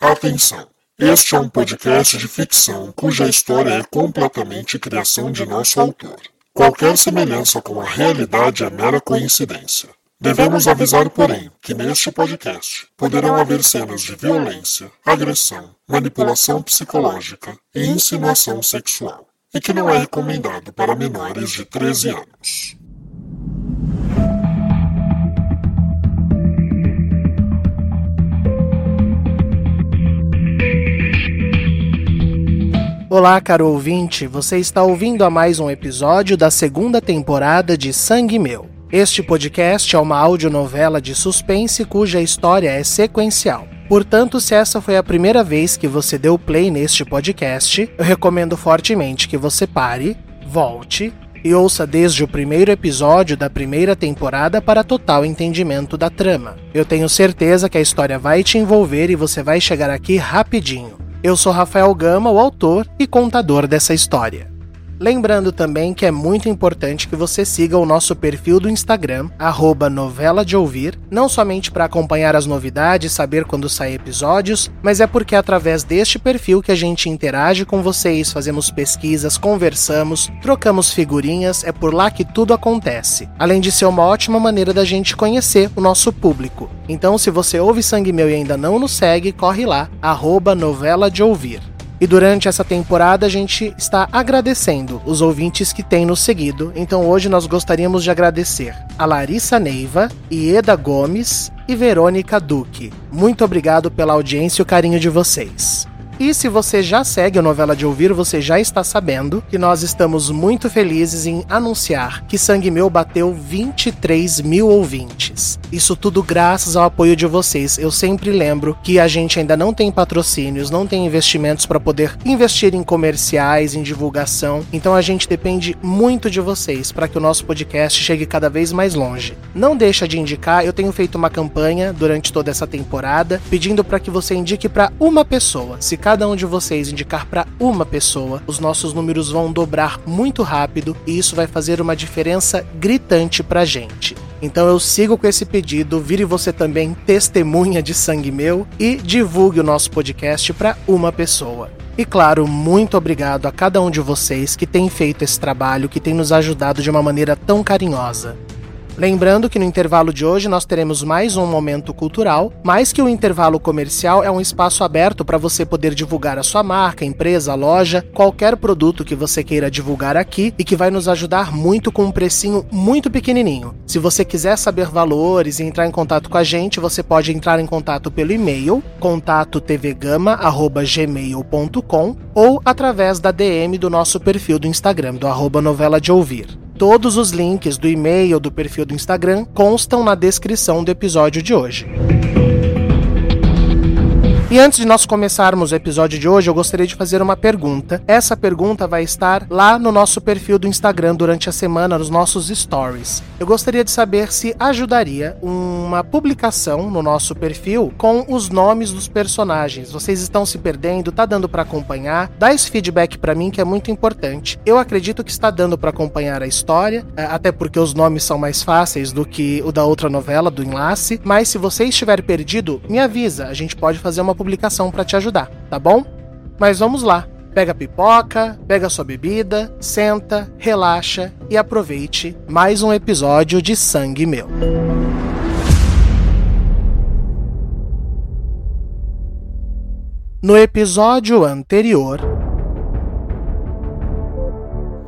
Atenção! Este é um podcast de ficção cuja história é completamente criação de nosso autor. Qualquer semelhança com a realidade é mera coincidência. Devemos avisar, porém, que neste podcast poderão haver cenas de violência, agressão, manipulação psicológica e insinuação sexual, e que não é recomendado para menores de 13 anos. Olá, caro ouvinte, você está ouvindo a mais um episódio da segunda temporada de Sangue Meu. Este podcast é uma audionovela de suspense cuja história é sequencial. Portanto, se essa foi a primeira vez que você deu play neste podcast, eu recomendo fortemente que você pare, volte e ouça desde o primeiro episódio da primeira temporada para total entendimento da trama. Eu tenho certeza que a história vai te envolver e você vai chegar aqui rapidinho. Eu sou Rafael Gama, o autor e contador dessa história. Lembrando também que é muito importante que você siga o nosso perfil do Instagram, novela de ouvir, não somente para acompanhar as novidades, saber quando saem episódios, mas é porque é através deste perfil que a gente interage com vocês, fazemos pesquisas, conversamos, trocamos figurinhas, é por lá que tudo acontece. Além de ser uma ótima maneira da gente conhecer o nosso público. Então, se você ouve Sangue Meu e ainda não nos segue, corre lá, novela de ouvir. E durante essa temporada a gente está agradecendo os ouvintes que têm nos seguido. Então hoje nós gostaríamos de agradecer a Larissa Neiva, Ieda Gomes e Verônica Duque. Muito obrigado pela audiência e o carinho de vocês. E se você já segue a novela de ouvir, você já está sabendo que nós estamos muito felizes em anunciar que Sangue Meu bateu 23 mil ouvintes. Isso tudo graças ao apoio de vocês. Eu sempre lembro que a gente ainda não tem patrocínios, não tem investimentos para poder investir em comerciais, em divulgação. Então a gente depende muito de vocês para que o nosso podcast chegue cada vez mais longe. Não deixa de indicar, eu tenho feito uma campanha durante toda essa temporada pedindo para que você indique para uma pessoa. Se cada um de vocês indicar para uma pessoa, os nossos números vão dobrar muito rápido e isso vai fazer uma diferença gritante pra gente. Então eu sigo com esse pedido, vire você também testemunha de sangue meu e divulgue o nosso podcast para uma pessoa. E claro, muito obrigado a cada um de vocês que tem feito esse trabalho, que tem nos ajudado de uma maneira tão carinhosa. Lembrando que no intervalo de hoje nós teremos mais um momento cultural, mais que o intervalo comercial é um espaço aberto para você poder divulgar a sua marca, empresa, loja, qualquer produto que você queira divulgar aqui e que vai nos ajudar muito com um precinho muito pequenininho. Se você quiser saber valores e entrar em contato com a gente, você pode entrar em contato pelo e-mail contatotvgama@gmail.com ou através da DM do nosso perfil do Instagram do arroba novela de ouvir. Todos os links do e-mail do perfil do Instagram constam na descrição do episódio de hoje. E antes de nós começarmos o episódio de hoje, eu gostaria de fazer uma pergunta. Essa pergunta vai estar lá no nosso perfil do Instagram durante a semana, nos nossos stories. Eu gostaria de saber se ajudaria uma publicação no nosso perfil com os nomes dos personagens. Vocês estão se perdendo? Tá dando para acompanhar? Dá esse feedback para mim que é muito importante. Eu acredito que está dando para acompanhar a história, é, até porque os nomes são mais fáceis do que o da outra novela, do Enlace. Mas se você estiver perdido, me avisa. A gente pode fazer uma publicação para te ajudar, tá bom? Mas vamos lá. Pega a pipoca, pega sua bebida, senta, relaxa e aproveite mais um episódio de Sangue Meu. No episódio anterior.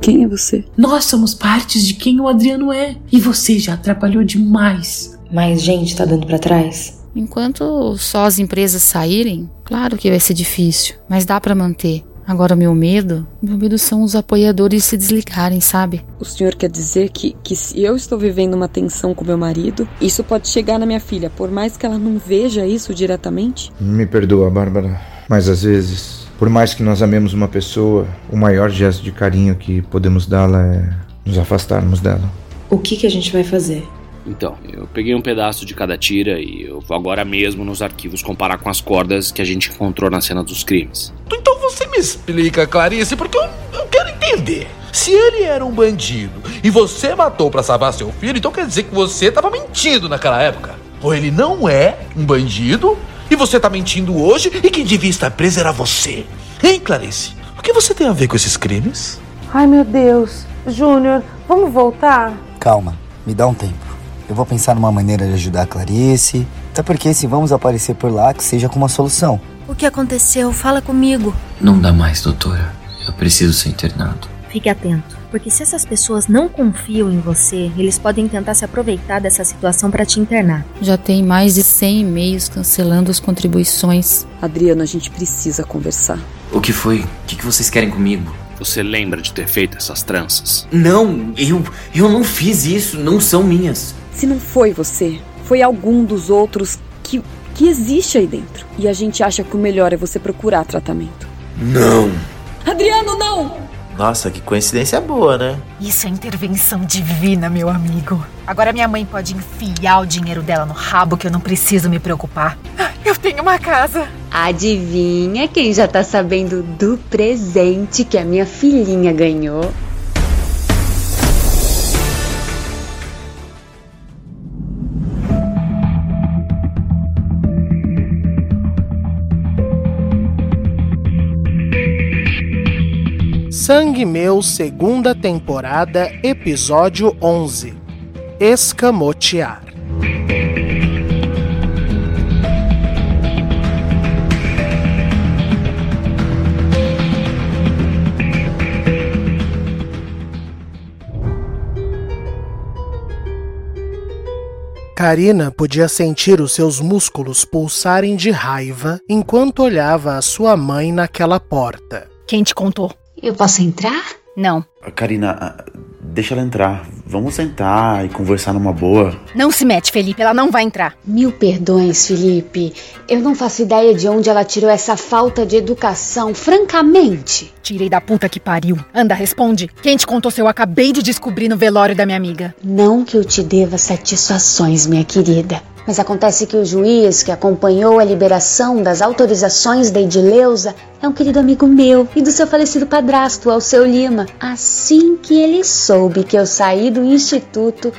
Quem é você? Nós somos partes de quem o Adriano é. E você já atrapalhou demais. Mais gente tá dando para trás? Enquanto só as empresas saírem, claro que vai ser difícil, mas dá para manter. Agora, meu medo, meu medo são os apoiadores se desligarem, sabe? O senhor quer dizer que, que se eu estou vivendo uma tensão com meu marido, isso pode chegar na minha filha, por mais que ela não veja isso diretamente? Me perdoa, Bárbara, mas às vezes, por mais que nós amemos uma pessoa, o maior gesto de carinho que podemos dá-la é nos afastarmos dela. O que, que a gente vai fazer? Então, eu peguei um pedaço de cada tira e eu vou agora mesmo nos arquivos comparar com as cordas que a gente encontrou na cena dos crimes. Então você me explica, Clarice, porque eu, eu quero entender. Se ele era um bandido e você matou para salvar seu filho, então quer dizer que você estava mentindo naquela época. Ou ele não é um bandido E você tá mentindo hoje e quem devia estar preso era você. Hein, Clarice? O que você tem a ver com esses crimes? Ai, meu Deus. Júnior, vamos voltar? Calma, me dá um tempo. Eu vou pensar numa maneira de ajudar a Clarice. Até porque se vamos aparecer por lá, que seja com uma solução. O que aconteceu? Fala comigo. Não dá mais, doutora. Eu preciso ser internado. Fique atento, porque se essas pessoas não confiam em você, eles podem tentar se aproveitar dessa situação para te internar. Já tem mais de 100 e-mails cancelando as contribuições. Adriano, a gente precisa conversar. O que foi? O que que vocês querem comigo? Você lembra de ter feito essas tranças? Não, eu, eu não fiz isso. Não são minhas. Se não foi você, foi algum dos outros que, que existe aí dentro. E a gente acha que o melhor é você procurar tratamento. Não. Adriano, não! Nossa, que coincidência boa, né? Isso é intervenção divina, meu amigo. Agora minha mãe pode enfiar o dinheiro dela no rabo que eu não preciso me preocupar. Eu tenho uma casa. Adivinha quem já tá sabendo do presente que a minha filhinha ganhou? Sangue Meu, segunda temporada, episódio 11 Escamotear. Karina podia sentir os seus músculos pulsarem de raiva enquanto olhava a sua mãe naquela porta. Quem te contou? Eu posso entrar? Não. Karina, deixa ela entrar. Vamos sentar e conversar numa boa. Não se mete, Felipe. Ela não vai entrar. Mil perdões, Felipe. Eu não faço ideia de onde ela tirou essa falta de educação, francamente. Tirei da puta que pariu. Anda, responde. Quem te contou se eu acabei de descobrir no velório da minha amiga? Não que eu te deva satisfações, minha querida. Mas acontece que o juiz que acompanhou a liberação das autorizações da Edileuza é um querido amigo meu e do seu falecido padrasto, Alceu Lima. Assim que ele soube que eu saí do instituto,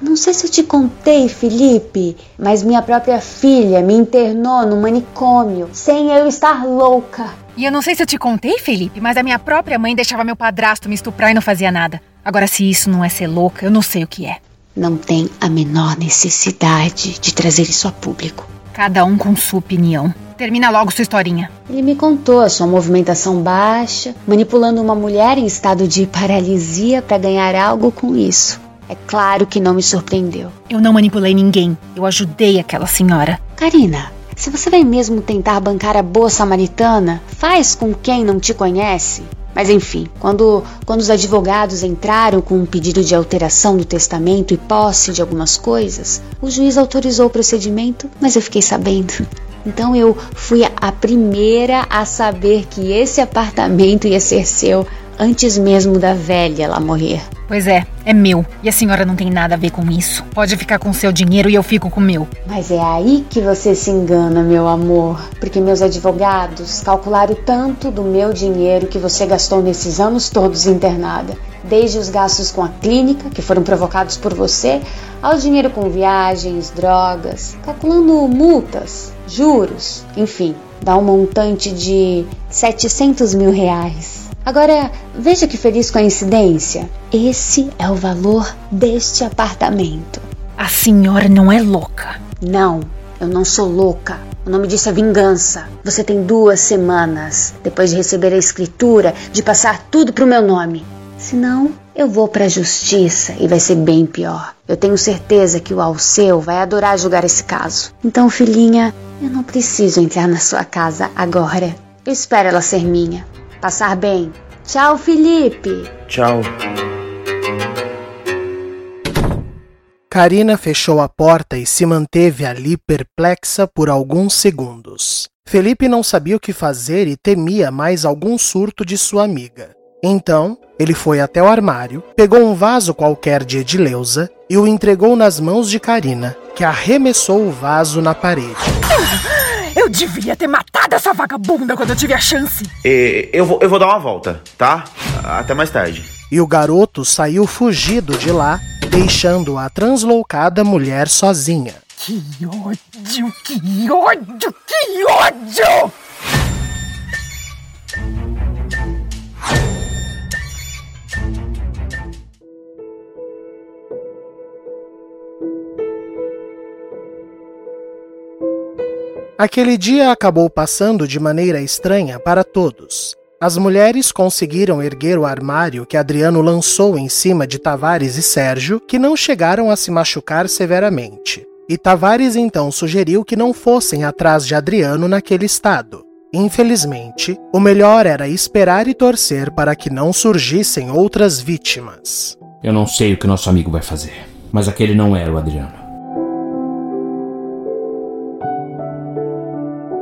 não sei se eu te contei, Felipe, mas minha própria filha me internou no manicômio sem eu estar louca. E eu não sei se eu te contei, Felipe, mas a minha própria mãe deixava meu padrasto me estuprar e não fazia nada. Agora, se isso não é ser louca, eu não sei o que é. Não tem a menor necessidade de trazer isso a público. Cada um com sua opinião. Termina logo sua historinha. Ele me contou a sua movimentação baixa, manipulando uma mulher em estado de paralisia para ganhar algo com isso. É claro que não me surpreendeu. Eu não manipulei ninguém. Eu ajudei aquela senhora. Karina, se você vai mesmo tentar bancar a boa samaritana, faz com quem não te conhece. Mas enfim, quando, quando os advogados entraram com um pedido de alteração do testamento e posse de algumas coisas, o juiz autorizou o procedimento, mas eu fiquei sabendo. Então eu fui a primeira a saber que esse apartamento ia ser seu antes mesmo da velha lá morrer. Pois é, é meu. E a senhora não tem nada a ver com isso. Pode ficar com seu dinheiro e eu fico com o meu. Mas é aí que você se engana, meu amor. Porque meus advogados calcularam tanto do meu dinheiro que você gastou nesses anos todos internada. Desde os gastos com a clínica, que foram provocados por você, ao dinheiro com viagens, drogas, calculando multas, juros, enfim, dá um montante de 700 mil reais. Agora, veja que feliz coincidência. Esse é o valor deste apartamento. A senhora não é louca. Não, eu não sou louca. O nome disso é vingança. Você tem duas semanas, depois de receber a escritura, de passar tudo pro meu nome. Senão, eu vou pra justiça e vai ser bem pior. Eu tenho certeza que o Alceu vai adorar julgar esse caso. Então, filhinha, eu não preciso entrar na sua casa agora. Eu espero ela ser minha. Passar bem. Tchau, Felipe. Tchau. Karina fechou a porta e se manteve ali perplexa por alguns segundos. Felipe não sabia o que fazer e temia mais algum surto de sua amiga. Então, ele foi até o armário, pegou um vaso qualquer de Edileuza e o entregou nas mãos de Karina, que arremessou o vaso na parede. Eu devia ter matado essa vagabunda quando eu tive a chance. E, eu, vou, eu vou dar uma volta, tá? Até mais tarde. E o garoto saiu fugido de lá, deixando a translocada mulher sozinha. Que ódio, que ódio, que ódio! Aquele dia acabou passando de maneira estranha para todos. As mulheres conseguiram erguer o armário que Adriano lançou em cima de Tavares e Sérgio, que não chegaram a se machucar severamente. E Tavares então sugeriu que não fossem atrás de Adriano naquele estado. Infelizmente, o melhor era esperar e torcer para que não surgissem outras vítimas. Eu não sei o que nosso amigo vai fazer, mas aquele não era o Adriano.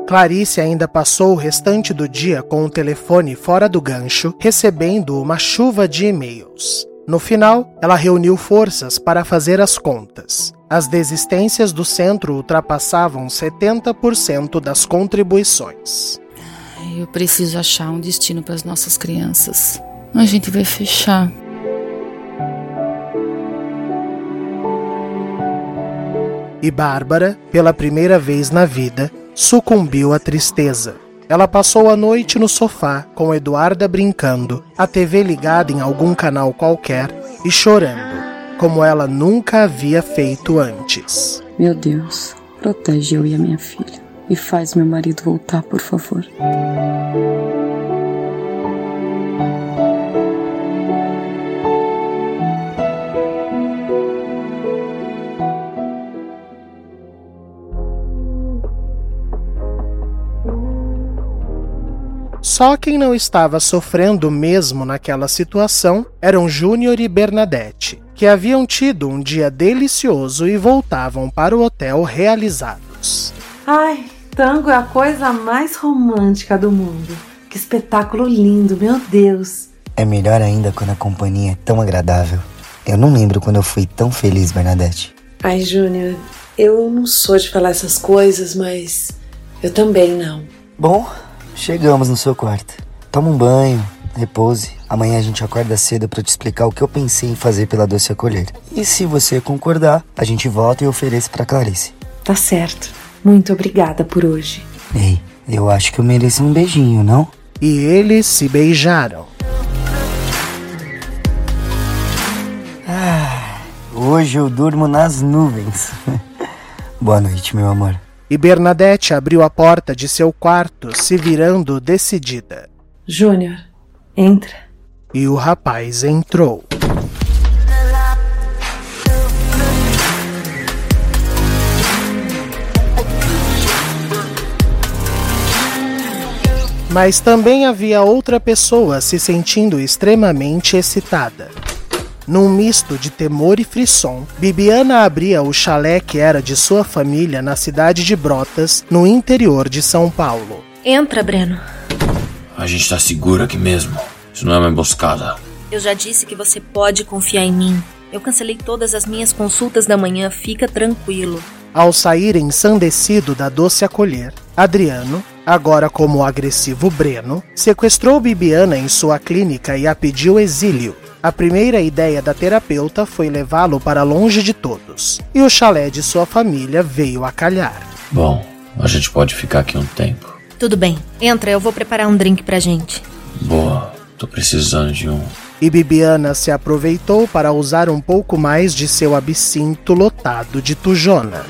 Clarice ainda passou o restante do dia com o telefone fora do gancho, recebendo uma chuva de e-mails. No final, ela reuniu forças para fazer as contas. As desistências do centro ultrapassavam 70% das contribuições. Eu preciso achar um destino para as nossas crianças. A gente vai fechar. E Bárbara, pela primeira vez na vida, sucumbiu à tristeza. Ela passou a noite no sofá com Eduarda brincando, a TV ligada em algum canal qualquer e chorando, como ela nunca havia feito antes. Meu Deus, protege eu e a minha filha e faz meu marido voltar, por favor. Só quem não estava sofrendo mesmo naquela situação eram Júnior e Bernadette, que haviam tido um dia delicioso e voltavam para o hotel realizados. Ai, tango é a coisa mais romântica do mundo. Que espetáculo lindo, meu Deus. É melhor ainda quando a companhia é tão agradável. Eu não lembro quando eu fui tão feliz, Bernadette. Ai, Júnior, eu não sou de falar essas coisas, mas eu também não. Bom, chegamos no seu quarto. Toma um banho, repouse. Amanhã a gente acorda cedo para te explicar o que eu pensei em fazer pela doce acolher. E se você concordar, a gente volta e oferece para Clarice. Tá certo. Muito obrigada por hoje. Ei, eu acho que eu mereço um beijinho, não? E eles se beijaram. Ah, hoje eu durmo nas nuvens. Boa noite, meu amor. E Bernadette abriu a porta de seu quarto, se virando decidida. Júnior, entra. E o rapaz entrou. Mas também havia outra pessoa se sentindo extremamente excitada. Num misto de temor e frisson, Bibiana abria o chalé que era de sua família na cidade de Brotas, no interior de São Paulo. Entra, Breno. A gente tá seguro aqui mesmo. Isso não é uma emboscada. Eu já disse que você pode confiar em mim. Eu cancelei todas as minhas consultas da manhã, fica tranquilo. Ao sair ensandecido da doce acolher, Adriano, agora como o agressivo Breno, sequestrou Bibiana em sua clínica e a pediu exílio. A primeira ideia da terapeuta foi levá-lo para longe de todos, e o chalé de sua família veio a calhar. Bom, a gente pode ficar aqui um tempo. Tudo bem, entra, eu vou preparar um drink pra gente. Boa, tô precisando de um. E Bibiana se aproveitou para usar um pouco mais de seu absinto lotado de tujona.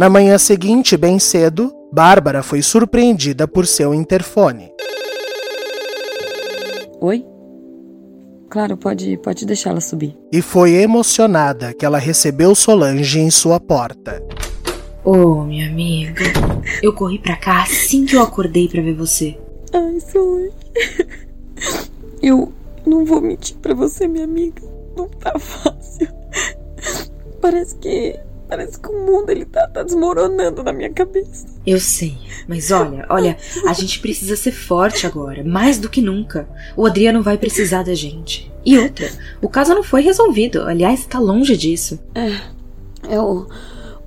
Na manhã seguinte, bem cedo, Bárbara foi surpreendida por seu interfone. Oi? Claro, pode, pode deixá-la subir. E foi emocionada que ela recebeu Solange em sua porta. Ô, oh, minha amiga, eu corri pra cá assim que eu acordei para ver você. Ai, Solange. Eu não vou mentir pra você, minha amiga. Não tá fácil. Parece que Parece que o mundo ele tá, tá desmoronando na minha cabeça. Eu sei, mas olha, olha, a gente precisa ser forte agora, mais do que nunca. O Adriano vai precisar da gente. E outra, o caso não foi resolvido, aliás, tá longe disso. É, é o,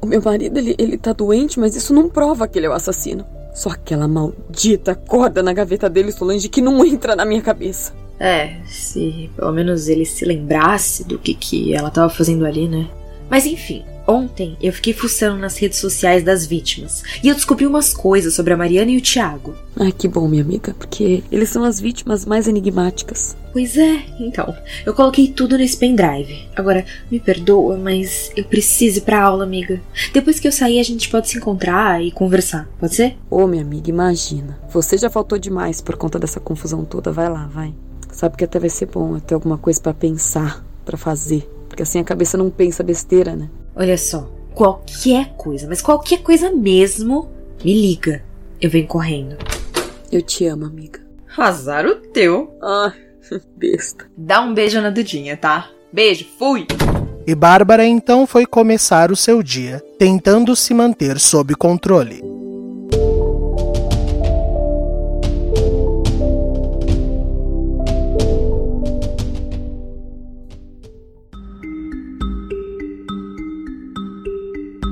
o meu marido, ele, ele tá doente, mas isso não prova que ele é o assassino. Só aquela maldita corda na gaveta dele, Solange, que não entra na minha cabeça. É, se pelo menos ele se lembrasse do que, que ela tava fazendo ali, né? Mas enfim, ontem eu fiquei fuçando nas redes sociais das vítimas e eu descobri umas coisas sobre a Mariana e o Thiago. Ai, que bom, minha amiga, porque eles são as vítimas mais enigmáticas. Pois é, então, eu coloquei tudo nesse pendrive. Agora, me perdoa, mas eu preciso ir pra aula, amiga. Depois que eu sair, a gente pode se encontrar e conversar, pode ser? Ô, minha amiga, imagina. Você já faltou demais por conta dessa confusão toda. Vai lá, vai. Sabe que até vai ser bom ter alguma coisa para pensar, para fazer. Porque assim a cabeça não pensa besteira, né? Olha só, qualquer coisa, mas qualquer coisa mesmo, me liga. Eu venho correndo. Eu te amo, amiga. Azar o teu. Ah, besta. Dá um beijo na Dudinha, tá? Beijo, fui! E Bárbara então foi começar o seu dia, tentando se manter sob controle.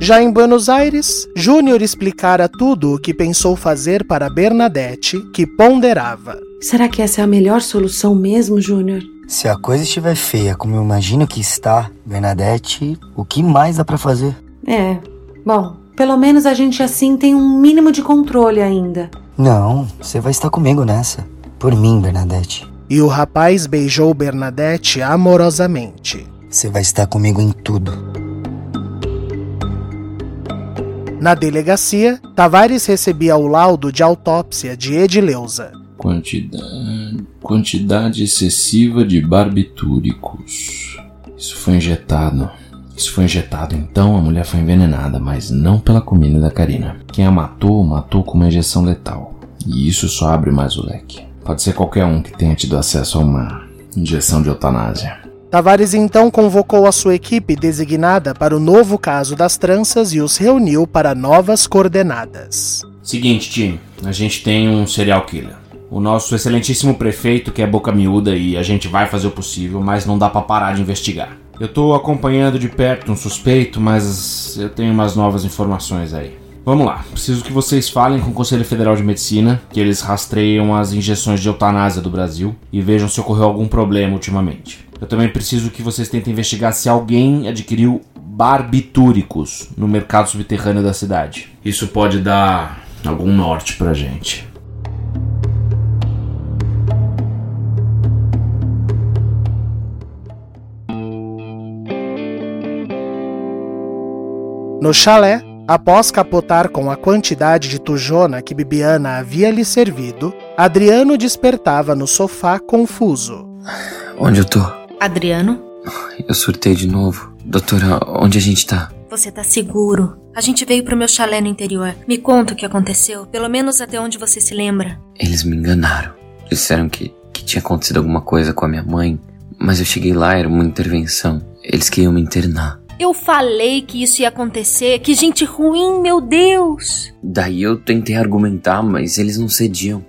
Já em Buenos Aires, Júnior explicara tudo o que pensou fazer para Bernadette, que ponderava. Será que essa é a melhor solução mesmo, Júnior? Se a coisa estiver feia, como eu imagino que está, Bernadette, o que mais dá para fazer? É. Bom, pelo menos a gente assim tem um mínimo de controle ainda. Não, você vai estar comigo nessa. Por mim, Bernadette. E o rapaz beijou Bernadette amorosamente. Você vai estar comigo em tudo. Na delegacia, Tavares recebia o laudo de autópsia de Edileuza. Quantidade, quantidade excessiva de barbitúricos. Isso foi injetado. Isso foi injetado, então a mulher foi envenenada, mas não pela comida da Karina. Quem a matou, matou com uma injeção letal. E isso só abre mais o leque. Pode ser qualquer um que tenha tido acesso a uma injeção de eutanásia. Tavares então convocou a sua equipe designada para o novo caso das tranças e os reuniu para novas coordenadas. Seguinte, time, a gente tem um serial killer. O nosso excelentíssimo prefeito que é boca miúda e a gente vai fazer o possível, mas não dá para parar de investigar. Eu tô acompanhando de perto um suspeito, mas eu tenho umas novas informações aí. Vamos lá, preciso que vocês falem com o Conselho Federal de Medicina, que eles rastreiam as injeções de eutanásia do Brasil e vejam se ocorreu algum problema ultimamente. Eu também preciso que vocês tentem investigar se alguém adquiriu barbitúricos no mercado subterrâneo da cidade. Isso pode dar algum norte pra gente. No chalé, após capotar com a quantidade de tujona que Bibiana havia lhe servido, Adriano despertava no sofá confuso. Onde eu tô? Adriano, Eu surtei de novo. Doutora, onde a gente tá? você tá seguro. A gente veio pro meu chalé no interior. Me conta o que aconteceu, pelo menos até onde você se lembra. Eles me enganaram. Disseram que, que tinha acontecido alguma coisa com a minha mãe, mas eu cheguei lá, era uma intervenção. Eles queriam me internar. Eu falei que isso ia acontecer, que gente ruim, meu Deus! Daí eu tentei argumentar, mas eles não cediam.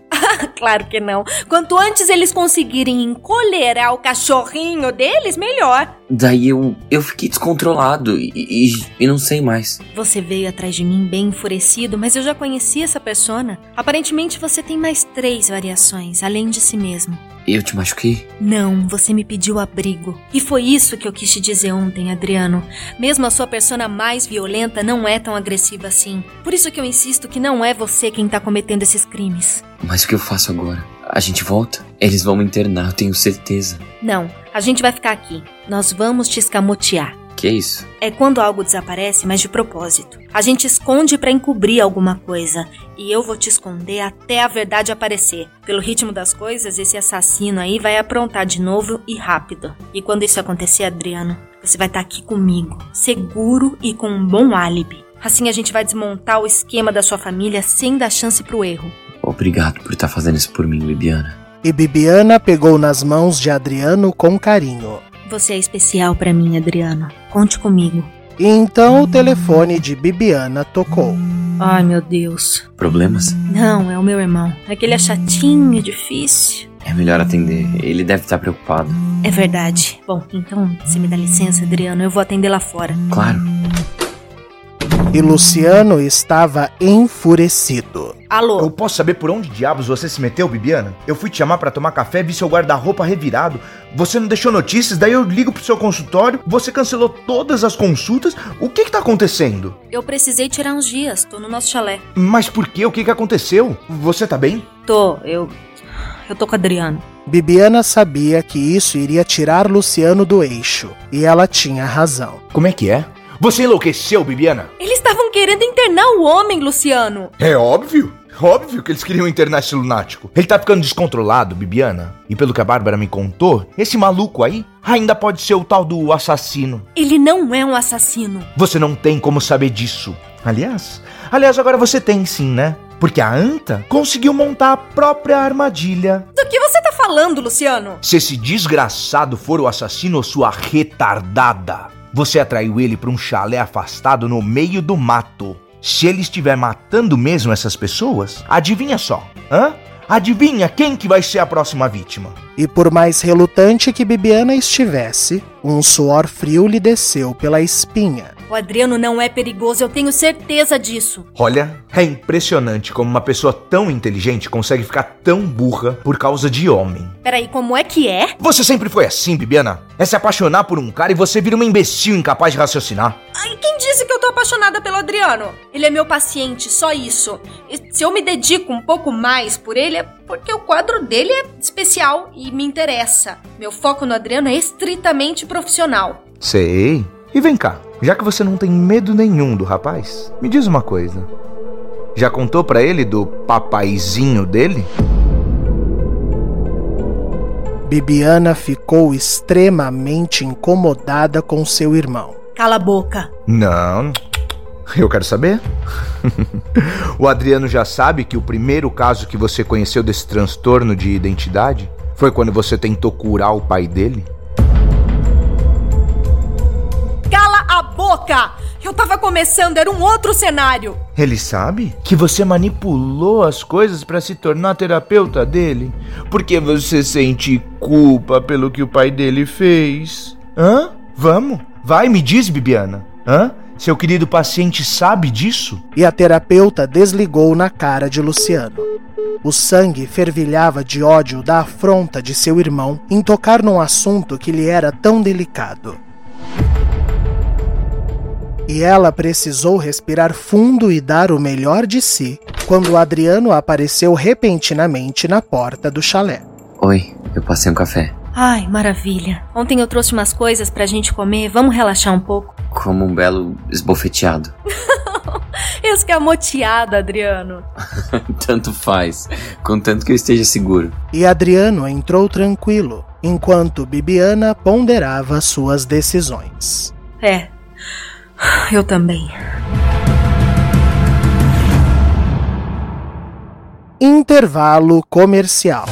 claro que não. Quanto antes eles conseguirem encolherar o cachorrinho deles, melhor. Daí eu, eu fiquei descontrolado e, e, e não sei mais. Você veio atrás de mim bem enfurecido, mas eu já conheci essa persona. Aparentemente você tem mais três variações, além de si mesmo. Eu te machuquei? Não, você me pediu abrigo. E foi isso que eu quis te dizer ontem, Adriano. Mesmo a sua persona mais violenta não é tão agressiva assim. Por isso que eu insisto que não é você quem tá cometendo esses crimes. Mas o que eu faço agora? A gente volta? Eles vão me internar, eu tenho certeza. Não, a gente vai ficar aqui. Nós vamos te escamotear. Que isso? É quando algo desaparece, mas de propósito. A gente esconde pra encobrir alguma coisa. E eu vou te esconder até a verdade aparecer. Pelo ritmo das coisas, esse assassino aí vai aprontar de novo e rápido. E quando isso acontecer, Adriano, você vai estar aqui comigo, seguro e com um bom álibi. Assim a gente vai desmontar o esquema da sua família sem dar chance pro erro. Obrigado por estar fazendo isso por mim, Bibiana. E Bibiana pegou nas mãos de Adriano com carinho. Você é especial pra mim, Adriano. Conte comigo. E então o telefone de Bibiana tocou. Ai, meu Deus. Problemas? Não, é o meu irmão. Aquele é chatinho, difícil. É melhor atender. Ele deve estar preocupado. É verdade. Bom, então, se me dá licença, Adriano, eu vou atender lá fora. Claro. E Luciano estava enfurecido. Alô? Eu posso saber por onde diabos você se meteu, Bibiana? Eu fui te chamar para tomar café, vi seu guarda-roupa revirado. Você não deixou notícias, daí eu ligo pro seu consultório, você cancelou todas as consultas. O que que tá acontecendo? Eu precisei tirar uns dias, tô no nosso chalé. Mas por quê? O que que aconteceu? Você tá bem? Tô, eu. Eu tô com o Adriano. Bibiana sabia que isso iria tirar Luciano do eixo, e ela tinha razão. Como é que é? Você enlouqueceu, Bibiana? Eles estavam querendo internar o homem, Luciano. É óbvio. Óbvio que eles queriam internar esse lunático. Ele tá ficando descontrolado, Bibiana. E pelo que a Bárbara me contou, esse maluco aí ainda pode ser o tal do assassino. Ele não é um assassino. Você não tem como saber disso. Aliás, aliás, agora você tem sim, né? Porque a Anta conseguiu montar a própria armadilha. Do que você tá falando, Luciano? Se esse desgraçado for o assassino ou sua retardada, você atraiu ele para um chalé afastado no meio do mato. Se ele estiver matando mesmo essas pessoas, adivinha só, hã? Adivinha quem que vai ser a próxima vítima? E por mais relutante que Bibiana estivesse, um suor frio lhe desceu pela espinha. O Adriano não é perigoso, eu tenho certeza disso. Olha, é impressionante como uma pessoa tão inteligente consegue ficar tão burra por causa de homem. Peraí, como é que é? Você sempre foi assim, Bibiana? É se apaixonar por um cara e você vira uma imbecil incapaz de raciocinar. Ai, quem disse que eu tô apaixonada pelo Adriano? Ele é meu paciente, só isso. E se eu me dedico um pouco mais por ele é porque o quadro dele é especial e me interessa. Meu foco no Adriano é estritamente profissional. Sei. E vem cá, já que você não tem medo nenhum do rapaz, me diz uma coisa. Já contou para ele do papaizinho dele? Bibiana ficou extremamente incomodada com seu irmão. Cala a boca. Não. Eu quero saber. o Adriano já sabe que o primeiro caso que você conheceu desse transtorno de identidade foi quando você tentou curar o pai dele? A boca! Eu tava começando, era um outro cenário. Ele sabe que você manipulou as coisas para se tornar terapeuta dele? Porque você sente culpa pelo que o pai dele fez? Hã? Vamos? Vai, me diz, Bibiana. Hã? Seu querido paciente sabe disso? E a terapeuta desligou na cara de Luciano. O sangue fervilhava de ódio da afronta de seu irmão em tocar num assunto que lhe era tão delicado. E ela precisou respirar fundo e dar o melhor de si quando Adriano apareceu repentinamente na porta do chalé. Oi, eu passei um café. Ai, maravilha. Ontem eu trouxe umas coisas pra gente comer, vamos relaxar um pouco. Como um belo esbofeteado. Escamoteado, Adriano. Tanto faz, contanto que eu esteja seguro. E Adriano entrou tranquilo, enquanto Bibiana ponderava suas decisões. É, eu também. Intervalo comercial.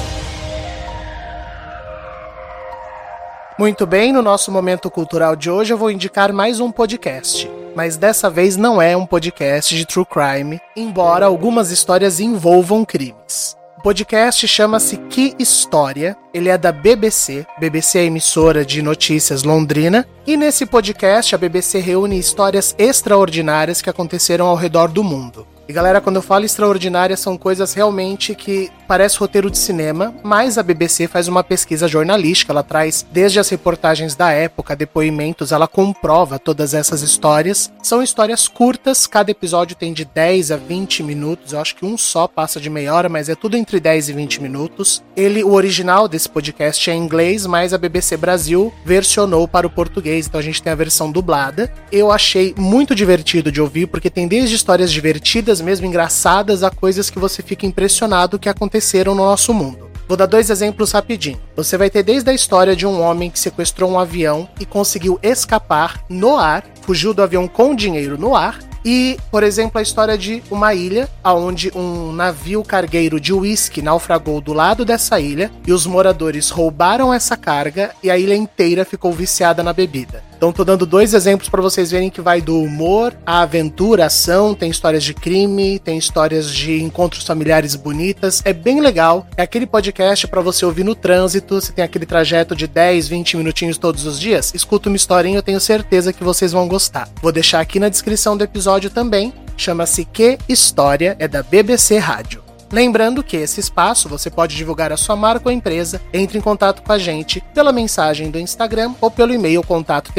Muito bem, no nosso momento cultural de hoje eu vou indicar mais um podcast. Mas dessa vez não é um podcast de true crime, embora algumas histórias envolvam crimes. O podcast chama-se Que História. Ele é da BBC. BBC é emissora de notícias londrina. E nesse podcast a BBC reúne histórias extraordinárias que aconteceram ao redor do mundo. E galera, quando eu falo extraordinária, são coisas realmente que parece roteiro de cinema, mas a BBC faz uma pesquisa jornalística, ela traz desde as reportagens da época, depoimentos, ela comprova todas essas histórias. São histórias curtas, cada episódio tem de 10 a 20 minutos, eu acho que um só passa de meia hora, mas é tudo entre 10 e 20 minutos. Ele, o original desse podcast é em inglês, mas a BBC Brasil versionou para o português, então a gente tem a versão dublada. Eu achei muito divertido de ouvir, porque tem desde histórias divertidas mesmo engraçadas a coisas que você fica impressionado que aconteceram no nosso mundo. Vou dar dois exemplos rapidinho. Você vai ter desde a história de um homem que sequestrou um avião e conseguiu escapar no ar, fugiu do avião com dinheiro no ar, e, por exemplo, a história de uma ilha onde um navio cargueiro de uísque naufragou do lado dessa ilha e os moradores roubaram essa carga e a ilha inteira ficou viciada na bebida. Então tô dando dois exemplos para vocês verem que vai do humor à aventura, ação, tem histórias de crime, tem histórias de encontros familiares bonitas. É bem legal. É aquele podcast para você ouvir no trânsito, você tem aquele trajeto de 10, 20 minutinhos todos os dias. Escuta uma historinha, eu tenho certeza que vocês vão gostar. Vou deixar aqui na descrição do episódio também chama-se Que História, é da BBC Rádio. Lembrando que esse espaço você pode divulgar a sua marca ou empresa, entre em contato com a gente pela mensagem do Instagram ou pelo e-mail contato.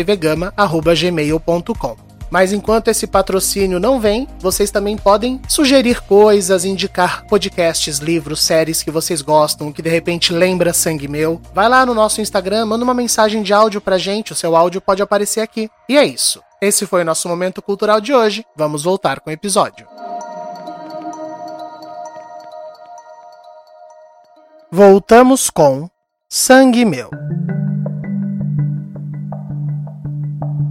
Mas enquanto esse patrocínio não vem, vocês também podem sugerir coisas, indicar podcasts, livros, séries que vocês gostam, que de repente lembra Sangue Meu. Vai lá no nosso Instagram, manda uma mensagem de áudio pra gente, o seu áudio pode aparecer aqui. E é isso. Esse foi o nosso momento cultural de hoje. Vamos voltar com o episódio. Voltamos com Sangue Meu.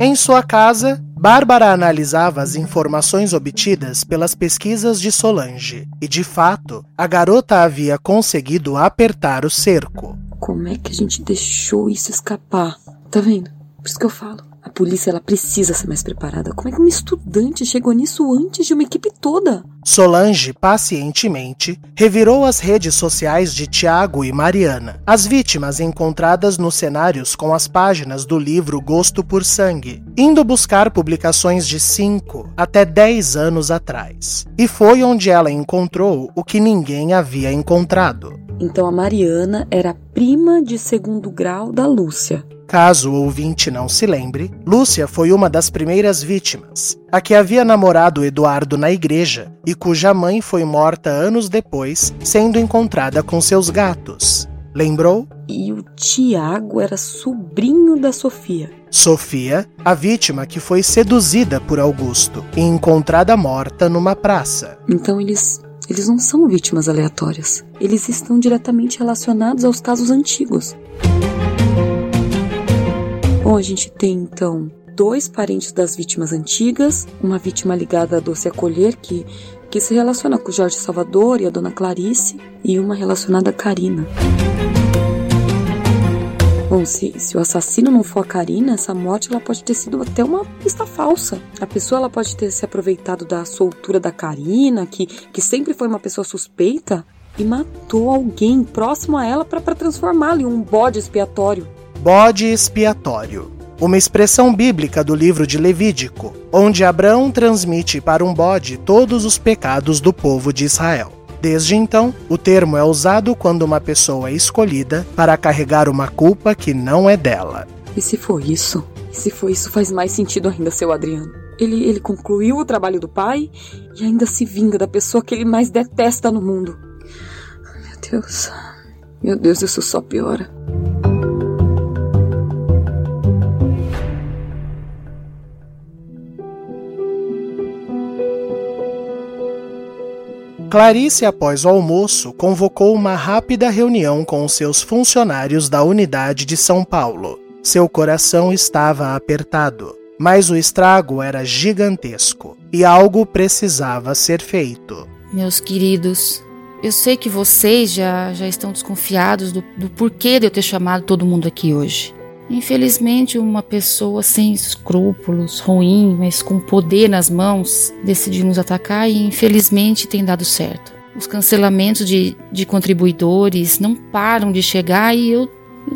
Em sua casa, Bárbara analisava as informações obtidas pelas pesquisas de Solange, e de fato, a garota havia conseguido apertar o cerco. Como é que a gente deixou isso escapar? Tá vendo? Por isso que eu falo. A polícia ela precisa ser mais preparada. Como é que uma estudante chegou nisso antes de uma equipe toda? Solange, pacientemente, revirou as redes sociais de Tiago e Mariana, as vítimas encontradas nos cenários com as páginas do livro Gosto por Sangue, indo buscar publicações de 5 até 10 anos atrás. E foi onde ela encontrou o que ninguém havia encontrado. Então a Mariana era prima de segundo grau da Lúcia. Caso o ouvinte não se lembre, Lúcia foi uma das primeiras vítimas, a que havia namorado Eduardo na igreja e cuja mãe foi morta anos depois, sendo encontrada com seus gatos. Lembrou? E o Tiago era sobrinho da Sofia. Sofia, a vítima que foi seduzida por Augusto e encontrada morta numa praça. Então eles eles não são vítimas aleatórias. Eles estão diretamente relacionados aos casos antigos. Bom, a gente tem então dois parentes das vítimas antigas, uma vítima ligada a Doce Acolher, que, que se relaciona com o Jorge Salvador e a Dona Clarice, e uma relacionada a Karina. Bom, se, se o assassino não for a Karina, essa morte ela pode ter sido até uma pista falsa. A pessoa ela pode ter se aproveitado da soltura da Karina, que, que sempre foi uma pessoa suspeita, e matou alguém próximo a ela para transformá-la em um bode expiatório. Bode expiatório. Uma expressão bíblica do livro de Levítico, onde Abraão transmite para um bode todos os pecados do povo de Israel. Desde então, o termo é usado quando uma pessoa é escolhida para carregar uma culpa que não é dela. E se for isso? Se for isso, faz mais sentido ainda, seu Adriano. Ele, ele concluiu o trabalho do pai e ainda se vinga da pessoa que ele mais detesta no mundo. Meu Deus. Meu Deus, isso só piora. Clarice, após o almoço, convocou uma rápida reunião com seus funcionários da unidade de São Paulo. Seu coração estava apertado, mas o estrago era gigantesco e algo precisava ser feito. Meus queridos, eu sei que vocês já, já estão desconfiados do, do porquê de eu ter chamado todo mundo aqui hoje. Infelizmente, uma pessoa sem escrúpulos, ruim, mas com poder nas mãos, decidiu nos atacar e infelizmente tem dado certo. Os cancelamentos de, de contribuidores não param de chegar e eu,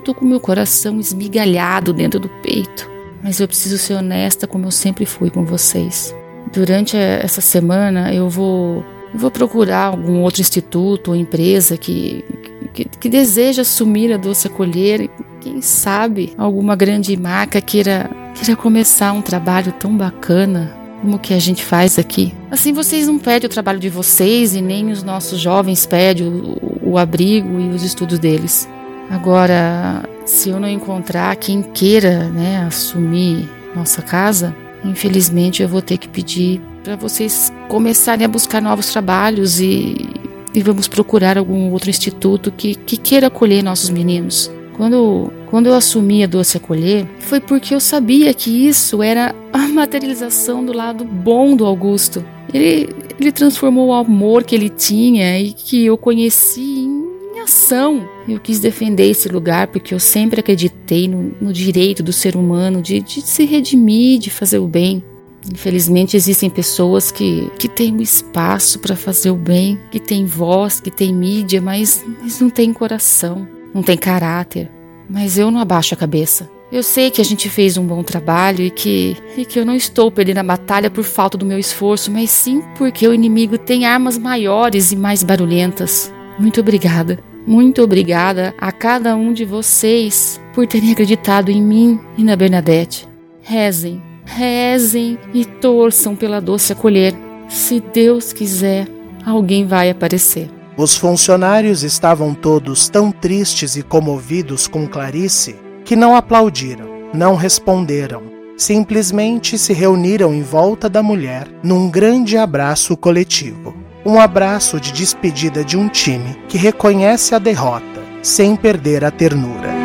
tô com meu coração esmigalhado dentro do peito. Mas eu preciso ser honesta como eu sempre fui com vocês. Durante essa semana eu vou, eu vou procurar algum outro instituto ou empresa que, que, que deseja assumir a doce acolher quem sabe alguma grande marca queira, queira começar um trabalho tão bacana como o que a gente faz aqui. Assim vocês não perdem o trabalho de vocês e nem os nossos jovens perdem o, o abrigo e os estudos deles. Agora, se eu não encontrar quem queira né, assumir nossa casa, infelizmente eu vou ter que pedir para vocês começarem a buscar novos trabalhos e, e vamos procurar algum outro instituto que, que queira acolher nossos meninos. Quando, quando eu assumi a Doce Acolher, foi porque eu sabia que isso era a materialização do lado bom do Augusto. Ele, ele transformou o amor que ele tinha e que eu conheci em ação. Eu quis defender esse lugar porque eu sempre acreditei no, no direito do ser humano de, de se redimir, de fazer o bem. Infelizmente existem pessoas que, que têm o espaço para fazer o bem, que têm voz, que têm mídia, mas, mas não têm coração não tem caráter. Mas eu não abaixo a cabeça. Eu sei que a gente fez um bom trabalho e que, e que eu não estou perdendo a batalha por falta do meu esforço, mas sim porque o inimigo tem armas maiores e mais barulhentas. Muito obrigada. Muito obrigada a cada um de vocês por terem acreditado em mim e na Bernadette. Rezem, rezem e torçam pela doce acolher. Se Deus quiser, alguém vai aparecer. Os funcionários estavam todos tão tristes e comovidos com Clarice que não aplaudiram, não responderam. Simplesmente se reuniram em volta da mulher num grande abraço coletivo. Um abraço de despedida de um time que reconhece a derrota sem perder a ternura.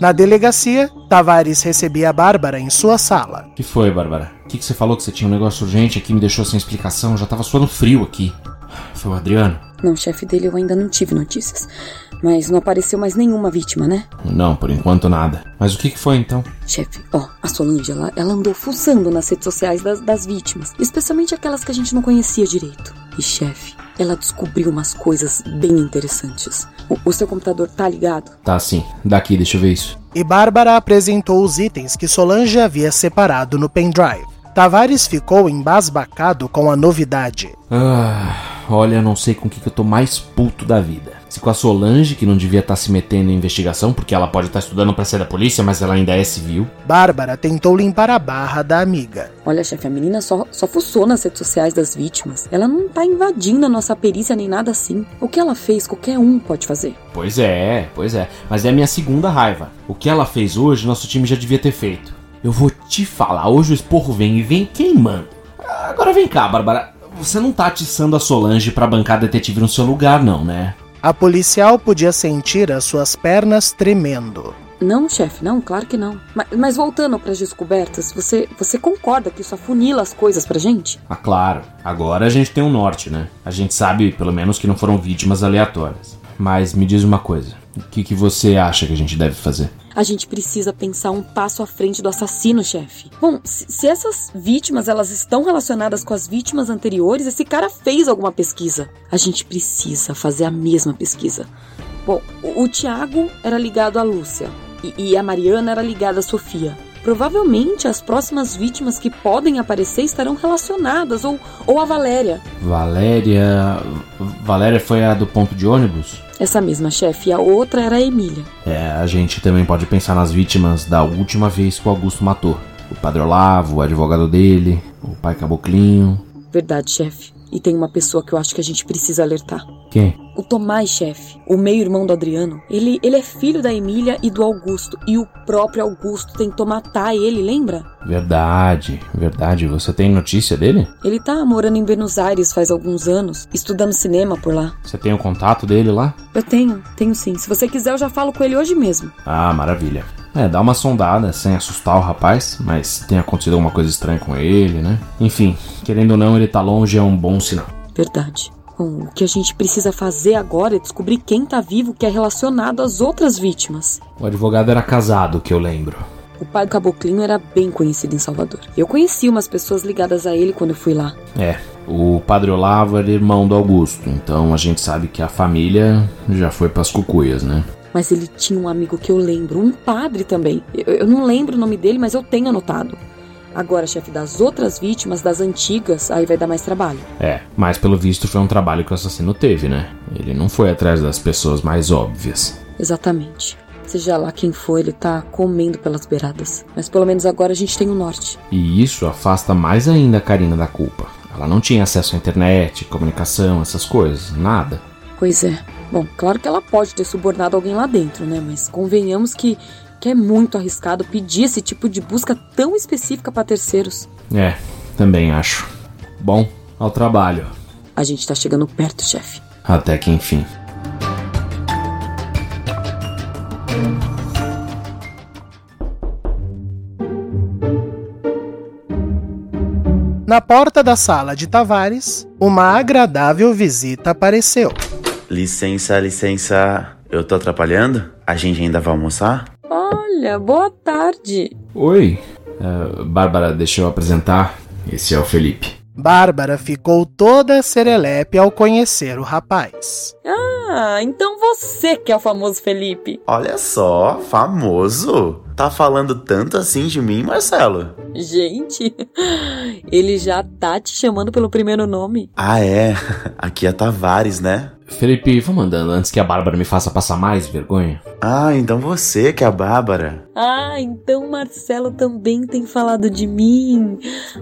Na delegacia, Tavares recebia a Bárbara em sua sala. que foi, Bárbara? O que, que você falou que você tinha um negócio urgente aqui me deixou sem explicação? Já tava suando frio aqui. Foi o Adriano? Não, chefe dele eu ainda não tive notícias. Mas não apareceu mais nenhuma vítima, né? Não, por enquanto nada. Mas o que, que foi então? Chefe, ó, a Solange, ela, ela andou fuçando nas redes sociais das, das vítimas. Especialmente aquelas que a gente não conhecia direito. E, chefe, ela descobriu umas coisas bem interessantes. O, o seu computador tá ligado? Tá sim. Daqui, deixa eu ver isso. E Bárbara apresentou os itens que Solange havia separado no pendrive. Tavares ficou embasbacado com a novidade. Ah, olha, não sei com o que, que eu tô mais puto da vida. Se com a Solange, que não devia estar se metendo em investigação, porque ela pode estar estudando pra ser da polícia, mas ela ainda é civil. Bárbara tentou limpar a barra da amiga. Olha, chefe, a menina só, só fuçou nas redes sociais das vítimas. Ela não tá invadindo a nossa perícia nem nada assim. O que ela fez, qualquer um pode fazer. Pois é, pois é. Mas é a minha segunda raiva. O que ela fez hoje, nosso time já devia ter feito. Eu vou te falar, hoje o esporro vem e vem queimando. Agora vem cá, Bárbara. Você não tá atiçando a Solange pra bancar detetive no seu lugar, não, né? A policial podia sentir as suas pernas tremendo. Não, chefe, não, claro que não. Mas, mas voltando para as descobertas, você, você concorda que isso afunila as coisas pra gente? Ah, claro. Agora a gente tem um norte, né? A gente sabe, pelo menos, que não foram vítimas aleatórias. Mas me diz uma coisa: o que, que você acha que a gente deve fazer? A gente precisa pensar um passo à frente do assassino, chefe. Bom, se, essas vítimas elas estão relacionadas com as vítimas anteriores, esse cara fez alguma pesquisa. A gente precisa fazer a mesma pesquisa. Bom, o, o Tiago era ligado à Lúcia e, e a Mariana era ligada à Sofia. Provavelmente as próximas vítimas que podem aparecer estarão relacionadas, ou, ou a Valéria. Valéria. Valéria foi a do ponto de ônibus? Essa mesma chefe, e a outra era a Emília. É, a gente também pode pensar nas vítimas da última vez que o Augusto matou. O Padre Olavo, o advogado dele, o pai Caboclinho. Verdade, chefe. E tem uma pessoa que eu acho que a gente precisa alertar. Quem? O Tomás, chefe, o meio-irmão do Adriano, ele, ele é filho da Emília e do Augusto. E o próprio Augusto tentou matar ele, lembra? Verdade, verdade. Você tem notícia dele? Ele tá morando em Buenos Aires faz alguns anos, estudando cinema por lá. Você tem o contato dele lá? Eu tenho, tenho sim. Se você quiser, eu já falo com ele hoje mesmo. Ah, maravilha. É, dá uma sondada sem assustar o rapaz, mas tem acontecido alguma coisa estranha com ele, né? Enfim, querendo ou não, ele tá longe é um bom sinal. Verdade. Bom, o que a gente precisa fazer agora é descobrir quem tá vivo que é relacionado às outras vítimas. O advogado era casado, que eu lembro. O pai do Caboclinho era bem conhecido em Salvador. Eu conheci umas pessoas ligadas a ele quando eu fui lá. É, o padre Olavo era irmão do Augusto, então a gente sabe que a família já foi pras cucuias, né? Mas ele tinha um amigo que eu lembro, um padre também. Eu, eu não lembro o nome dele, mas eu tenho anotado. Agora, chefe, das outras vítimas, das antigas, aí vai dar mais trabalho. É, mas pelo visto foi um trabalho que o assassino teve, né? Ele não foi atrás das pessoas mais óbvias. Exatamente. Seja lá quem for, ele tá comendo pelas beiradas. Mas pelo menos agora a gente tem o norte. E isso afasta mais ainda a Karina da culpa. Ela não tinha acesso à internet, comunicação, essas coisas, nada. Pois é. Bom, claro que ela pode ter subornado alguém lá dentro, né? Mas convenhamos que, que é muito arriscado pedir esse tipo de busca tão específica para terceiros. É, também acho. Bom, ao trabalho. A gente tá chegando perto, chefe. Até que enfim. Na porta da sala de Tavares, uma agradável visita apareceu. Licença, licença. Eu tô atrapalhando? A gente ainda vai almoçar? Olha, boa tarde. Oi, Uh, Bárbara, deixa eu apresentar. Esse é o Felipe. Bárbara ficou toda serelepe ao conhecer o rapaz. Ah, então você que é o famoso Felipe. Olha só, famoso. Tá falando tanto assim de mim, Marcelo? Gente, ele já tá te chamando pelo primeiro nome. Ah, é. Aqui é Tavares, né? Felipe, vamos andando antes que a Bárbara me faça passar mais vergonha. Ah, então você que é a Bárbara. Ah, então Marcelo também tem falado de mim.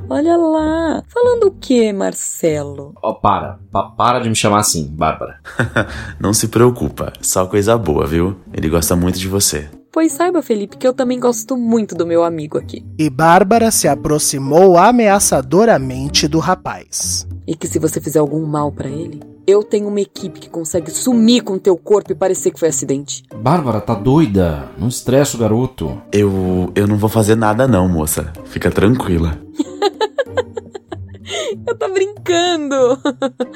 Olha lá. Falando o que, Marcelo? Ó, oh, para. Pa para de me chamar assim, Bárbara. Não se preocupa. Só coisa boa, viu? Ele gosta muito de você. Pois saiba, Felipe, que eu também gosto muito do meu amigo aqui. E Bárbara se aproximou ameaçadoramente do rapaz. E que se você fizer algum mal para ele, eu tenho uma equipe que consegue sumir com teu corpo e parecer que foi acidente. Bárbara, tá doida? Não estressa o garoto. Eu. eu não vou fazer nada, não, moça. Fica tranquila. eu tô brincando.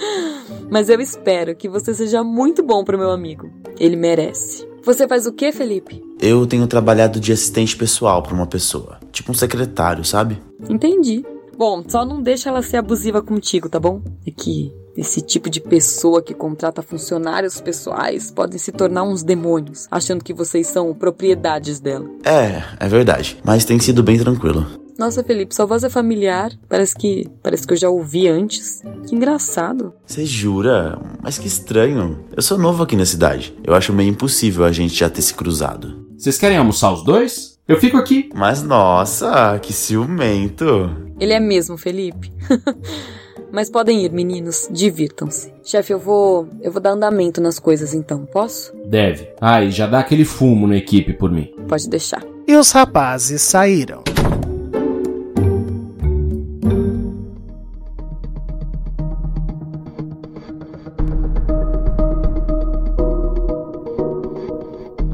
Mas eu espero que você seja muito bom pro meu amigo. Ele merece. Você faz o que, Felipe? Eu tenho trabalhado de assistente pessoal para uma pessoa. Tipo um secretário, sabe? Entendi. Bom, só não deixa ela ser abusiva contigo, tá bom? É que esse tipo de pessoa que contrata funcionários pessoais podem se tornar uns demônios, achando que vocês são propriedades dela. É, é verdade. Mas tem sido bem tranquilo. Nossa, Felipe, sua voz é familiar. Parece que. Parece que eu já ouvi antes. Que engraçado. Você jura? Mas que estranho. Eu sou novo aqui na cidade. Eu acho meio impossível a gente já ter se cruzado. Vocês querem almoçar os dois? Eu fico aqui. Mas nossa, que ciumento. Ele é mesmo, Felipe. Mas podem ir, meninos, divirtam-se. Chefe, eu vou. Eu vou dar andamento nas coisas então, posso? Deve. Ah, e já dá aquele fumo na equipe por mim. Pode deixar. E os rapazes saíram.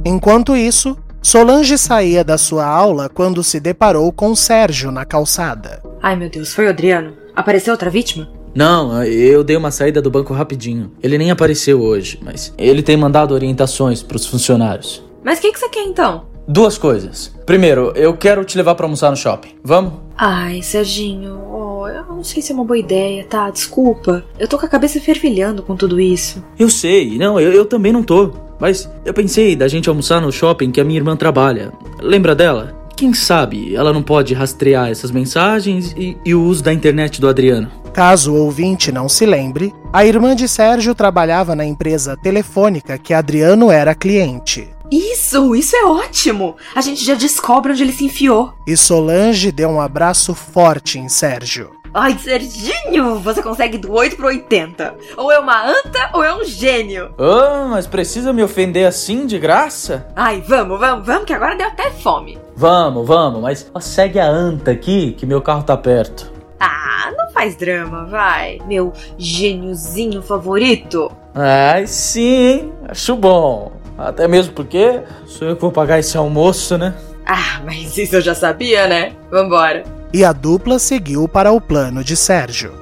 Enquanto isso, Solange saía da sua aula quando se deparou com Sérgio na calçada. Ai meu Deus, foi o Adriano. Apareceu outra vítima? Não, eu dei uma saída do banco rapidinho. Ele nem apareceu hoje, mas ele tem mandado orientações para os funcionários. Mas o que, que você quer então? Duas coisas. Primeiro, eu quero te levar para almoçar no shopping. Vamos? Ai, Serginho, oh, eu não sei se é uma boa ideia, tá? Desculpa. Eu tô com a cabeça fervilhando com tudo isso. Eu sei, não, eu, eu também não tô. Mas eu pensei da gente almoçar no shopping que a minha irmã trabalha. Lembra dela? Quem sabe ela não pode rastrear essas mensagens e, e o uso da internet do Adriano. Caso o ouvinte não se lembre, a irmã de Sérgio trabalhava na empresa telefônica que Adriano era cliente. Isso, isso é ótimo! A gente já descobre onde ele se enfiou. E Solange deu um abraço forte em Sérgio. Ai, Serginho, você consegue do 8 pro 80. Ou é uma anta ou é um gênio. Ah, mas precisa me ofender assim de graça? Ai, vamos, vamos, vamos, que agora deu até fome. Vamos, vamos, mas ó, segue a anta aqui, que meu carro tá perto. Ah, não faz drama, vai. Meu gêniozinho favorito. Ai, sim, acho bom. Até mesmo porque sou eu que vou pagar esse almoço, né? Ah, mas isso eu já sabia, né? Vambora e a dupla seguiu para o plano de Sérgio.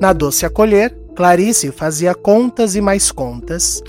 Na doce acolher, Clarice fazia contas e mais contas,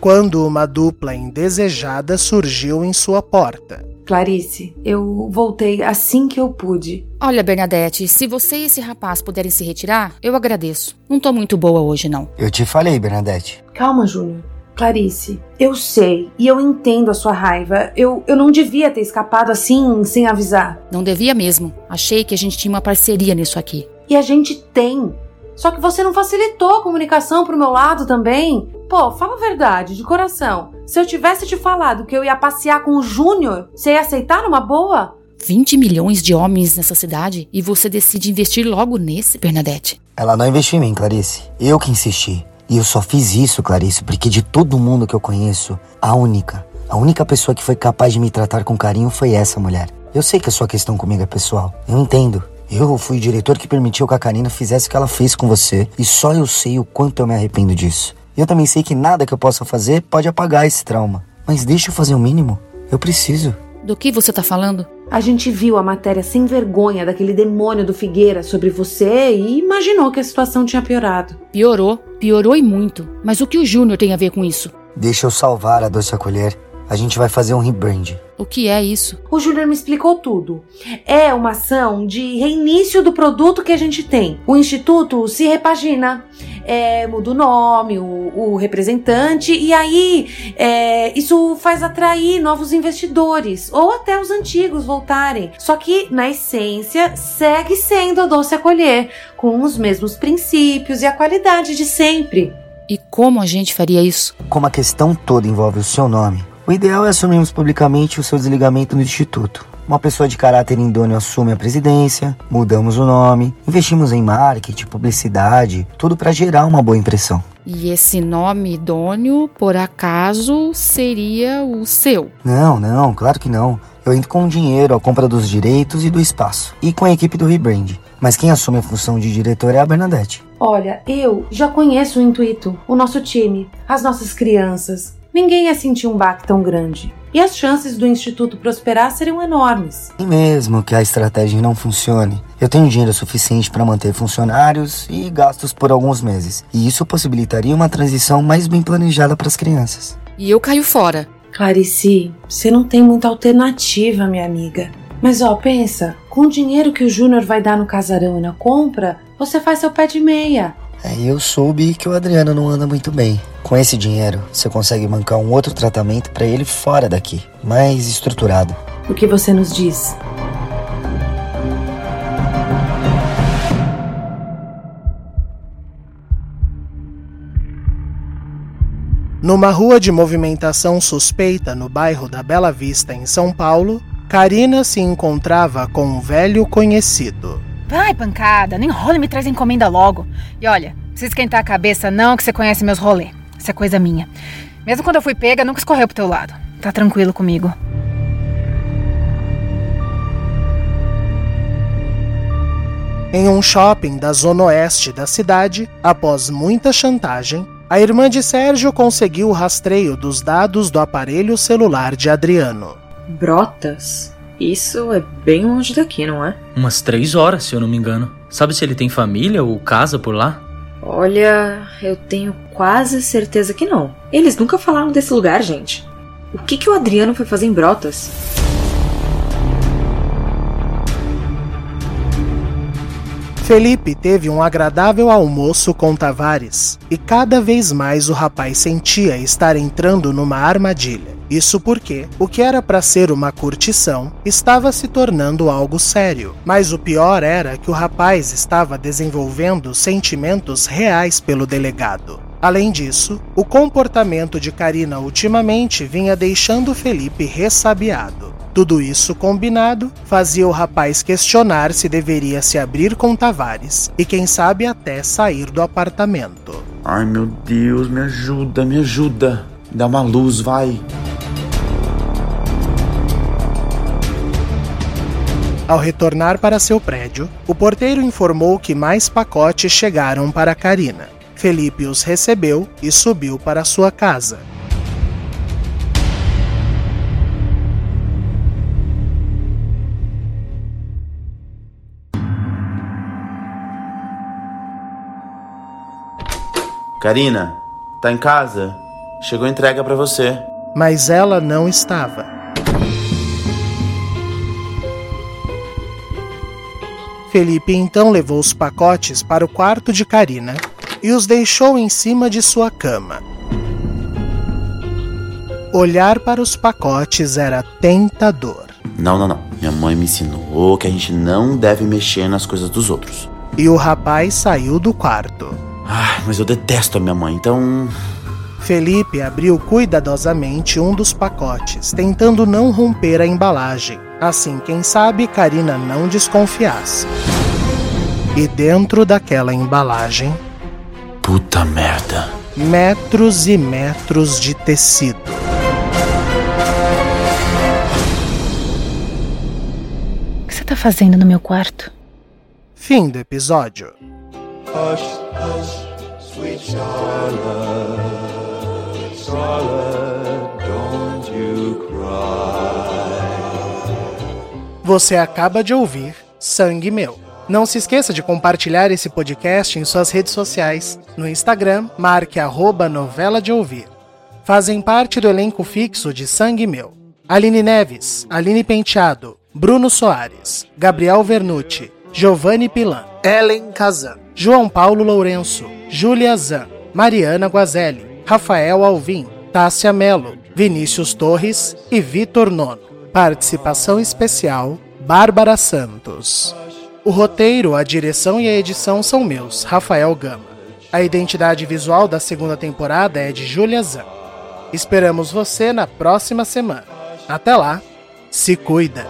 quando uma dupla indesejada surgiu em sua porta. Clarice, eu voltei assim que eu pude. Olha, Bernadette, se você e esse rapaz puderem se retirar, eu agradeço. Não tô muito boa hoje, não. Eu te falei, Bernadette. Calma, Júnior. Clarice, eu sei e eu entendo a sua raiva. Eu, eu não devia ter escapado assim, sem avisar. Não devia mesmo. Achei que a gente tinha uma parceria nisso aqui. E a gente tem. Só que você não facilitou a comunicação pro meu lado também. Pô, fala a verdade, de coração. Se eu tivesse te falado que eu ia passear com o Júnior, você ia aceitar numa boa? 20 milhões de homens nessa cidade e você decide investir logo nesse, Bernadette. Ela não investiu em mim, Clarice. Eu que insisti. E eu só fiz isso, Clarice, porque de todo mundo que eu conheço, a única, a única pessoa que foi capaz de me tratar com carinho foi essa mulher. Eu sei que a sua questão comigo é pessoal. Eu entendo. Eu fui o diretor que permitiu que a Karina fizesse o que ela fez com você. E só eu sei o quanto eu me arrependo disso. Eu também sei que nada que eu possa fazer pode apagar esse trauma. Mas deixa eu fazer o mínimo. Eu preciso. Do que você tá falando? A gente viu a matéria sem vergonha daquele demônio do Figueira sobre você e imaginou que a situação tinha piorado. Piorou, piorou e muito. Mas o que o Júnior tem a ver com isso? Deixa eu salvar a Doce Acolher. A gente vai fazer um rebrand. O que é isso? O Júnior me explicou tudo. É uma ação de reinício do produto que a gente tem. O instituto se repagina, é, muda o nome, o, o representante, e aí é, isso faz atrair novos investidores, ou até os antigos voltarem. Só que, na essência, segue sendo a Doce Acolher, com os mesmos princípios e a qualidade de sempre. E como a gente faria isso? Como a questão toda envolve o seu nome, o ideal é assumirmos publicamente o seu desligamento no Instituto. Uma pessoa de caráter indôneo assume a presidência, mudamos o nome, investimos em marketing, publicidade, tudo para gerar uma boa impressão. E esse nome idôneo, por acaso, seria o seu? Não, não, claro que não. Eu entro com dinheiro, a compra dos direitos e do espaço, e com a equipe do Rebrand. Mas quem assume a função de diretor é a Bernadette. Olha, eu já conheço o intuito, o nosso time, as nossas crianças. Ninguém ia sentir um baque tão grande. E as chances do Instituto prosperar seriam enormes. E mesmo que a estratégia não funcione, eu tenho dinheiro suficiente para manter funcionários e gastos por alguns meses. E isso possibilitaria uma transição mais bem planejada para as crianças. E eu caio fora. Clarice, você não tem muita alternativa, minha amiga. Mas ó, pensa, com o dinheiro que o Júnior vai dar no casarão e na compra, você faz seu pé de meia. É, eu soube que o Adriano não anda muito bem. Com esse dinheiro, você consegue bancar um outro tratamento para ele fora daqui, mais estruturado. O que você nos diz? Numa rua de movimentação suspeita no bairro da Bela Vista, em São Paulo, Karina se encontrava com um velho conhecido. Vai, pancada, nem rola e me traz encomenda logo. E olha, não precisa esquentar a cabeça não, que você conhece meus rolês. Isso é coisa minha. Mesmo quando eu fui pega, nunca escorreu pro teu lado. Tá tranquilo comigo. Em um shopping da zona oeste da cidade, após muita chantagem, a irmã de Sérgio conseguiu o rastreio dos dados do aparelho celular de Adriano. Brotas? Isso é bem longe daqui, não é? Umas três horas, se eu não me engano. Sabe se ele tem família ou casa por lá? Olha, eu tenho quase certeza que não. Eles nunca falaram desse lugar, gente. O que, que o Adriano foi fazer em Brotas? Felipe teve um agradável almoço com Tavares e cada vez mais o rapaz sentia estar entrando numa armadilha. Isso porque o que era para ser uma curtição estava se tornando algo sério. Mas o pior era que o rapaz estava desenvolvendo sentimentos reais pelo delegado. Além disso, o comportamento de Karina ultimamente vinha deixando Felipe ressabiado. Tudo isso combinado fazia o rapaz questionar se deveria se abrir com Tavares e quem sabe até sair do apartamento. Ai meu Deus, me ajuda, me ajuda. Dá uma luz, vai. Ao retornar para seu prédio, o porteiro informou que mais pacotes chegaram para Karina. Felipe os recebeu e subiu para sua casa. Karina, tá em casa? Chegou a entrega para você. Mas ela não estava. Felipe então levou os pacotes para o quarto de Karina e os deixou em cima de sua cama. Olhar para os pacotes era tentador. Não, não, não. Minha mãe me ensinou que a gente não deve mexer nas coisas dos outros. E o rapaz saiu do quarto. Ai, mas eu detesto a minha mãe, então. Felipe abriu cuidadosamente um dos pacotes, tentando não romper a embalagem. Assim, quem sabe Karina não desconfiasse. E dentro daquela embalagem. Puta merda. Metros e metros de tecido. O que você tá fazendo no meu quarto? Fim do episódio. Hush, hush, sweet Charlotte, Charlotte, don't you cry. Você acaba de ouvir Sangue Meu. Não se esqueça de compartilhar esse podcast em suas redes sociais. No Instagram, marque arroba novela de ouvir. Fazem parte do elenco fixo de Sangue Meu. Aline Neves, Aline Penteado, Bruno Soares, Gabriel Vernucci, Giovanni Pilan, Ellen Kazan, João Paulo Lourenço, Júlia Zan, Mariana Guazelli, Rafael Alvim, Tássia Melo, Vinícius Torres e Vitor Nono. Participação especial, Bárbara Santos. O roteiro, a direção e a edição são meus, Rafael Gama. A identidade visual da segunda temporada é de Júlia Zan. Esperamos você na próxima semana. Até lá, se cuida!